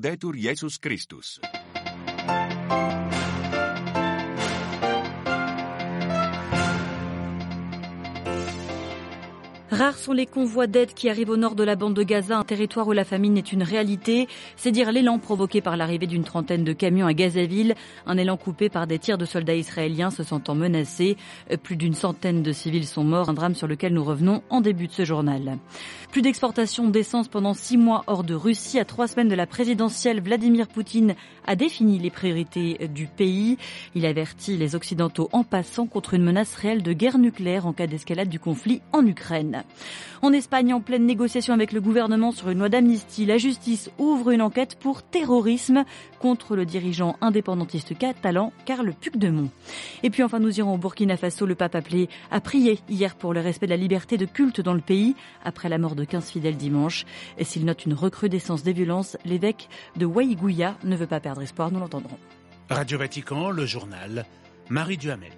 Laudetur Jēzus Kristus! Rares sont les convois d'aide qui arrivent au nord de la bande de Gaza, un territoire où la famine est une réalité. C'est dire l'élan provoqué par l'arrivée d'une trentaine de camions à Gazaville, un élan coupé par des tirs de soldats israéliens se sentant menacés. Plus d'une centaine de civils sont morts, un drame sur lequel nous revenons en début de ce journal. Plus d'exportation d'essence pendant six mois hors de Russie. À trois semaines de la présidentielle, Vladimir Poutine a défini les priorités du pays. Il avertit les Occidentaux en passant contre une menace réelle de guerre nucléaire en cas d'escalade du conflit en Ukraine. En Espagne, en pleine négociation avec le gouvernement sur une loi d'amnistie, la justice ouvre une enquête pour terrorisme contre le dirigeant indépendantiste catalan Carl Puigdemont. Et puis enfin, nous irons au Burkina Faso. Le pape appelé à prier hier pour le respect de la liberté de culte dans le pays après la mort de 15 fidèles dimanche. Et s'il note une recrudescence des violences, l'évêque de Waïgouya ne veut pas perdre espoir, nous l'entendrons. Radio Vatican, le journal, Marie Duhamel.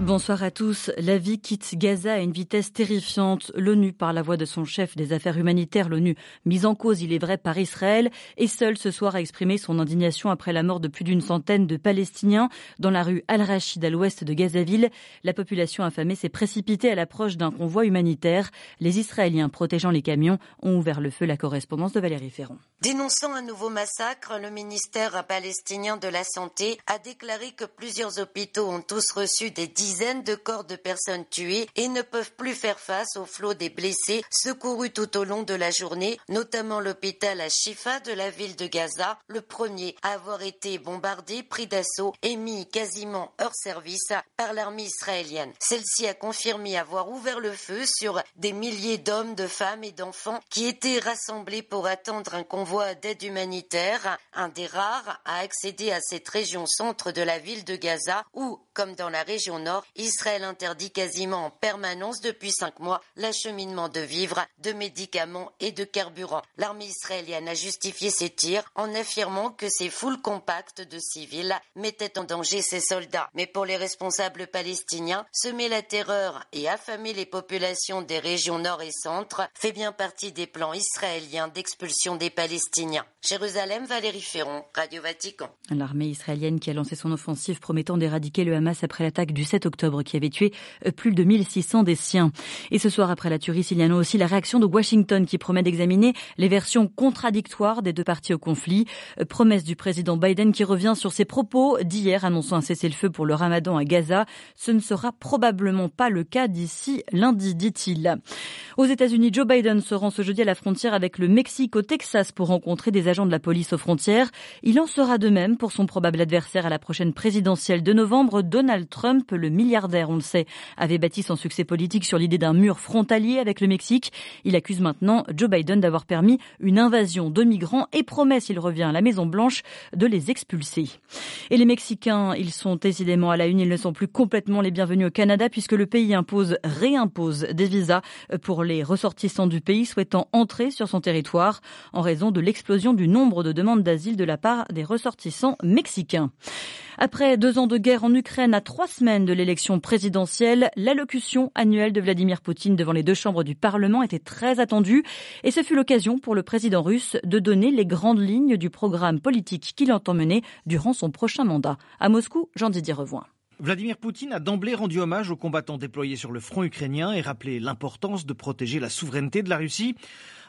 Bonsoir à tous. La vie quitte Gaza à une vitesse terrifiante. L'ONU, par la voix de son chef des affaires humanitaires, l'ONU, mise en cause, il est vrai, par Israël, est seul ce soir à exprimer son indignation après la mort de plus d'une centaine de Palestiniens dans la rue Al-Rachid à l'ouest de Gazaville. La population affamée s'est précipitée à l'approche d'un convoi humanitaire. Les Israéliens protégeant les camions ont ouvert le feu. La correspondance de Valérie Ferron. Dénonçant un nouveau massacre, le ministère palestinien de la Santé a déclaré que plusieurs hôpitaux ont tous reçu des dizaines de corps de personnes tuées et ne peuvent plus faire face au flot des blessés secourus tout au long de la journée, notamment l'hôpital à Shifa de la ville de Gaza, le premier à avoir été bombardé, pris d'assaut et mis quasiment hors service par l'armée israélienne. Celle-ci a confirmé avoir ouvert le feu sur des milliers d'hommes, de femmes et d'enfants qui étaient rassemblés pour attendre un convoi d'aide humanitaire, un des rares à accéder à cette région centre de la ville de Gaza où, comme dans la région nord, Israël interdit quasiment en permanence depuis cinq mois l'acheminement de vivres, de médicaments et de carburant. L'armée israélienne a justifié ces tirs en affirmant que ces foules compactes de civils mettaient en danger ses soldats. Mais pour les responsables palestiniens, semer la terreur et affamer les populations des régions nord et centre fait bien partie des plans israéliens d'expulsion des Palestiniens. Jérusalem, Valérie Ferron, Radio Vatican. L'armée israélienne qui a lancé son offensive promettant d'éradiquer le Hamas après l'attaque du 7 octobre qui avait tué plus de 1600 des siens. Et ce soir, après la tuerie syrienne aussi, la réaction de Washington qui promet d'examiner les versions contradictoires des deux parties au conflit. Promesse du président Biden qui revient sur ses propos d'hier annonçant un cessez-le-feu pour le ramadan à Gaza. Ce ne sera probablement pas le cas d'ici lundi, dit-il. Aux États-Unis, Joe Biden se rend ce jeudi à la frontière avec le Mexique au Texas pour rencontrer des agents de la police aux frontières. Il en sera de même pour son probable adversaire à la prochaine présidentielle de novembre, Donald Trump, le milliardaire, on le sait, avait bâti son succès politique sur l'idée d'un mur frontalier avec le Mexique. Il accuse maintenant Joe Biden d'avoir permis une invasion de migrants et promet, s'il revient à la Maison Blanche, de les expulser. Et les Mexicains, ils sont décidément à la une, ils ne sont plus complètement les bienvenus au Canada puisque le pays impose, réimpose des visas pour les ressortissants du pays souhaitant entrer sur son territoire en raison de l'explosion du nombre de demandes d'asile de la part des ressortissants mexicains. Après deux ans de guerre en Ukraine, à trois semaines de l'élection présidentielle, l'allocution annuelle de Vladimir Poutine devant les deux chambres du Parlement était très attendue et ce fut l'occasion pour le président russe de donner les grandes lignes du programme politique qu'il entend mener durant son prochain mandat. À Moscou, Jean-Didier Revoin. Vladimir Poutine a d'emblée rendu hommage aux combattants déployés sur le front ukrainien et rappelé l'importance de protéger la souveraineté de la Russie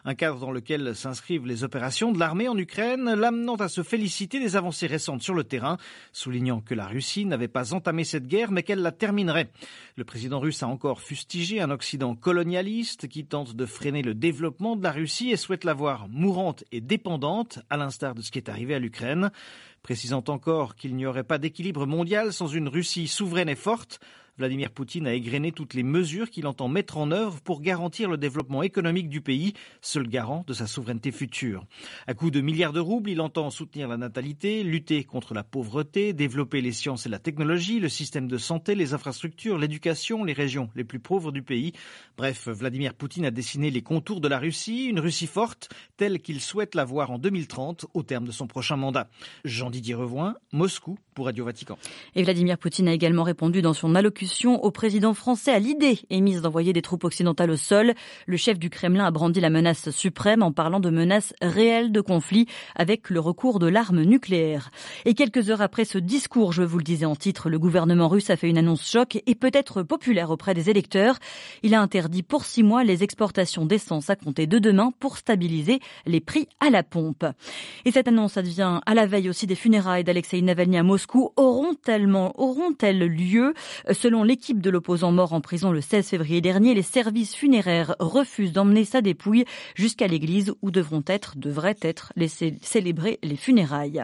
un cadre dans lequel s'inscrivent les opérations de l'armée en Ukraine, l'amenant à se féliciter des avancées récentes sur le terrain, soulignant que la Russie n'avait pas entamé cette guerre, mais qu'elle la terminerait. Le président russe a encore fustigé un Occident colonialiste qui tente de freiner le développement de la Russie et souhaite la voir mourante et dépendante, à l'instar de ce qui est arrivé à l'Ukraine, précisant encore qu'il n'y aurait pas d'équilibre mondial sans une Russie souveraine et forte, Vladimir Poutine a égrené toutes les mesures qu'il entend mettre en œuvre pour garantir le développement économique du pays, seul garant de sa souveraineté future. À coup de milliards de roubles, il entend soutenir la natalité, lutter contre la pauvreté, développer les sciences et la technologie, le système de santé, les infrastructures, l'éducation, les régions les plus pauvres du pays. Bref, Vladimir Poutine a dessiné les contours de la Russie, une Russie forte, telle qu'il souhaite la voir en 2030 au terme de son prochain mandat. Jean-Didier Revoin, Moscou pour Radio Vatican. Et Vladimir Poutine a également répondu dans son allocution allocution au président français à l'idée émise d'envoyer des troupes occidentales au sol. Le chef du Kremlin a brandi la menace suprême en parlant de menace réelle de conflit avec le recours de l'arme nucléaire. Et quelques heures après ce discours, je vous le disais en titre, le gouvernement russe a fait une annonce choc et peut-être populaire auprès des électeurs. Il a interdit pour six mois les exportations d'essence à compter de demain pour stabiliser les prix à la pompe. Et cette annonce advient à la veille aussi des funérailles d'Alexei Navalny à Moscou. Auront-elles auront lieu? Selon l'équipe de l'opposant mort en prison le 16 février dernier, les services funéraires refusent d'emmener sa dépouille jusqu'à l'église où devront être, devraient être laissés célébrer les funérailles.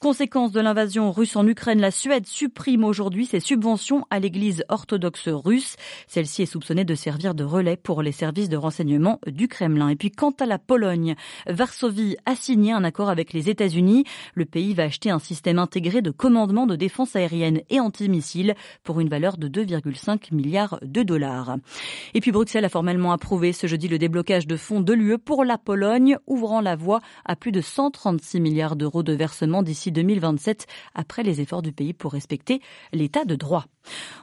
Conséquence de l'invasion russe en Ukraine, la Suède supprime aujourd'hui ses subventions à l'église orthodoxe russe. Celle-ci est soupçonnée de servir de relais pour les services de renseignement du Kremlin. Et puis quant à la Pologne, Varsovie a signé un accord avec les États-Unis. Le pays va acheter un système intégré de commandement de défense aérienne et antimissiles pour une valeur de 2,5 milliards de dollars. Et puis Bruxelles a formellement approuvé ce jeudi le déblocage de fonds de l'UE pour la Pologne, ouvrant la voie à plus de 136 milliards d'euros de versements d'ici 2027 après les efforts du pays pour respecter l'état de droit.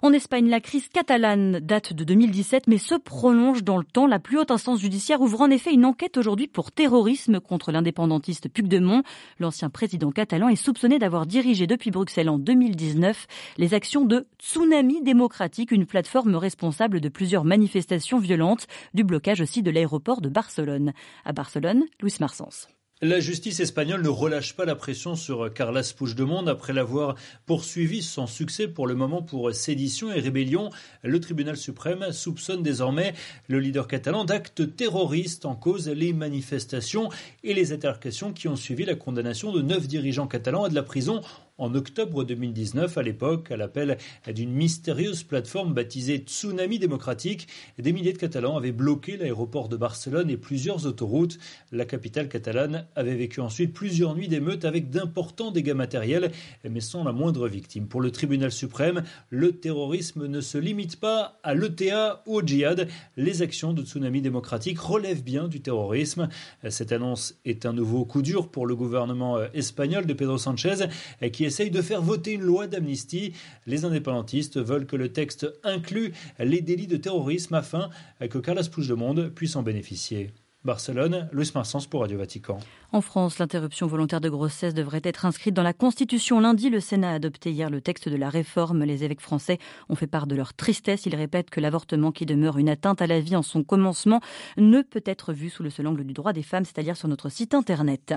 En Espagne, la crise catalane date de 2017 mais se prolonge dans le temps. La plus haute instance judiciaire ouvre en effet une enquête aujourd'hui pour terrorisme contre l'indépendantiste Puigdemont. L'ancien président catalan est soupçonné d'avoir dirigé depuis Bruxelles en 2019 les actions de Tsunami démocratique, une plateforme responsable de plusieurs manifestations violentes, du blocage aussi de l'aéroport de Barcelone. À Barcelone, Luis Marsens. La justice espagnole ne relâche pas la pression sur Carlas Puigdemont après l'avoir poursuivi sans succès pour le moment pour sédition et rébellion. Le tribunal suprême soupçonne désormais le leader catalan d'actes terroristes en cause les manifestations et les altercations qui ont suivi la condamnation de neuf dirigeants catalans à de la prison en octobre 2019, à l'époque, à l'appel d'une mystérieuse plateforme baptisée Tsunami démocratique, des milliers de Catalans avaient bloqué l'aéroport de Barcelone et plusieurs autoroutes. La capitale catalane avait vécu ensuite plusieurs nuits d'émeutes avec d'importants dégâts matériels, mais sans la moindre victime. Pour le tribunal suprême, le terrorisme ne se limite pas à l'ETA ou au djihad. Les actions de Tsunami démocratique relèvent bien du terrorisme. Cette annonce est un nouveau coup dur pour le gouvernement espagnol de Pedro Sanchez, qui essaye de faire voter une loi d'amnistie. Les indépendantistes veulent que le texte inclue les délits de terrorisme afin que Carlos Puigdemont puisse en bénéficier. Barcelone, Luis Marsens pour Radio Vatican. En France, l'interruption volontaire de grossesse devrait être inscrite dans la Constitution. Lundi, le Sénat a adopté hier le texte de la réforme. Les évêques français ont fait part de leur tristesse. Ils répètent que l'avortement qui demeure une atteinte à la vie en son commencement ne peut être vu sous le seul angle du droit des femmes, c'est-à-dire sur notre site internet.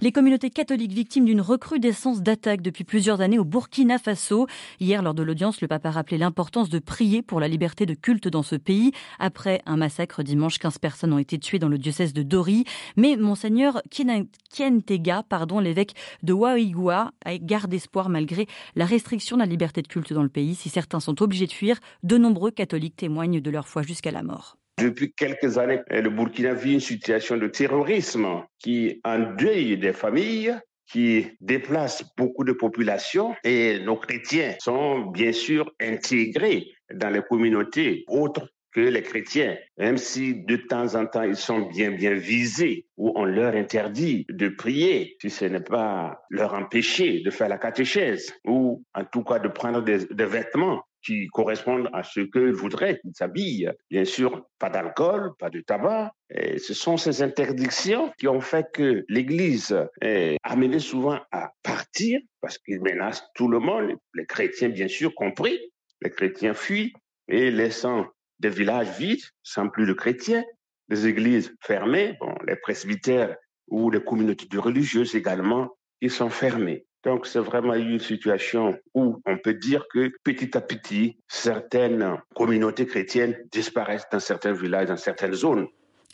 Les communautés catholiques victimes d'une recrudescence d'attaques depuis plusieurs années au Burkina Faso. Hier, lors de l'audience, le pape a rappelé l'importance de prier pour la liberté de culte dans ce pays. Après un massacre dimanche, 15 personnes ont été tuées dans le diocèse de Dori. Mais Monseigneur Kientega, pardon, l'évêque de Waigua, garde espoir malgré la restriction de la liberté de culte dans le pays. Si certains sont obligés de fuir, de nombreux catholiques témoignent de leur foi jusqu'à la mort. Depuis quelques années, le Burkina vit une situation de terrorisme qui endeuille des familles, qui déplace beaucoup de populations et nos chrétiens sont bien sûr intégrés dans les communautés autres que les chrétiens, même si de temps en temps ils sont bien bien visés ou on leur interdit de prier, si ce n'est pas leur empêcher de faire la catéchèse ou en tout cas de prendre des, vêtements qui correspondent à ce qu'ils voudraient qu'ils s'habillent. Bien sûr, pas d'alcool, pas de tabac. Et ce sont ces interdictions qui ont fait que l'Église est amenée souvent à partir parce qu'ils menacent tout le monde, les chrétiens bien sûr compris. Les chrétiens fuient et laissant des villages vides, sans plus de chrétiens, des églises fermées, bon, les presbytères ou les communautés religieuses également, ils sont fermés. Donc, c'est vraiment une situation où on peut dire que petit à petit, certaines communautés chrétiennes disparaissent dans certains villages, dans certaines zones.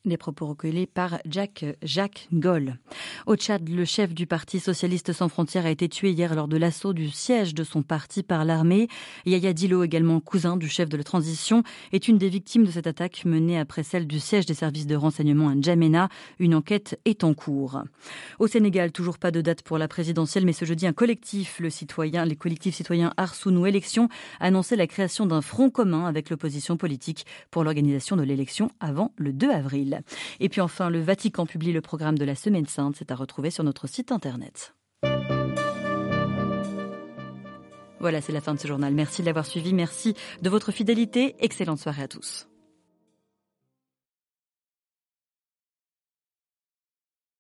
Les propos recueillis par Jack, Jacques Goll. Au Tchad, le chef du Parti socialiste sans frontières a été tué hier lors de l'assaut du siège de son parti par l'armée. Yaya Dilo, également cousin du chef de la transition, est une des victimes de cette attaque menée après celle du siège des services de renseignement à N'Djamena. Une enquête est en cours. Au Sénégal, toujours pas de date pour la présidentielle, mais ce jeudi, un collectif, le citoyen, les collectifs citoyens Arsounou Élections, a annoncé la création d'un front commun avec l'opposition politique pour l'organisation de l'élection avant le 2 avril. Et puis enfin, le Vatican publie le programme de la Semaine Sainte. C'est à retrouver sur notre site internet. Voilà, c'est la fin de ce journal. Merci de l'avoir suivi. Merci de votre fidélité. Excellente soirée à tous.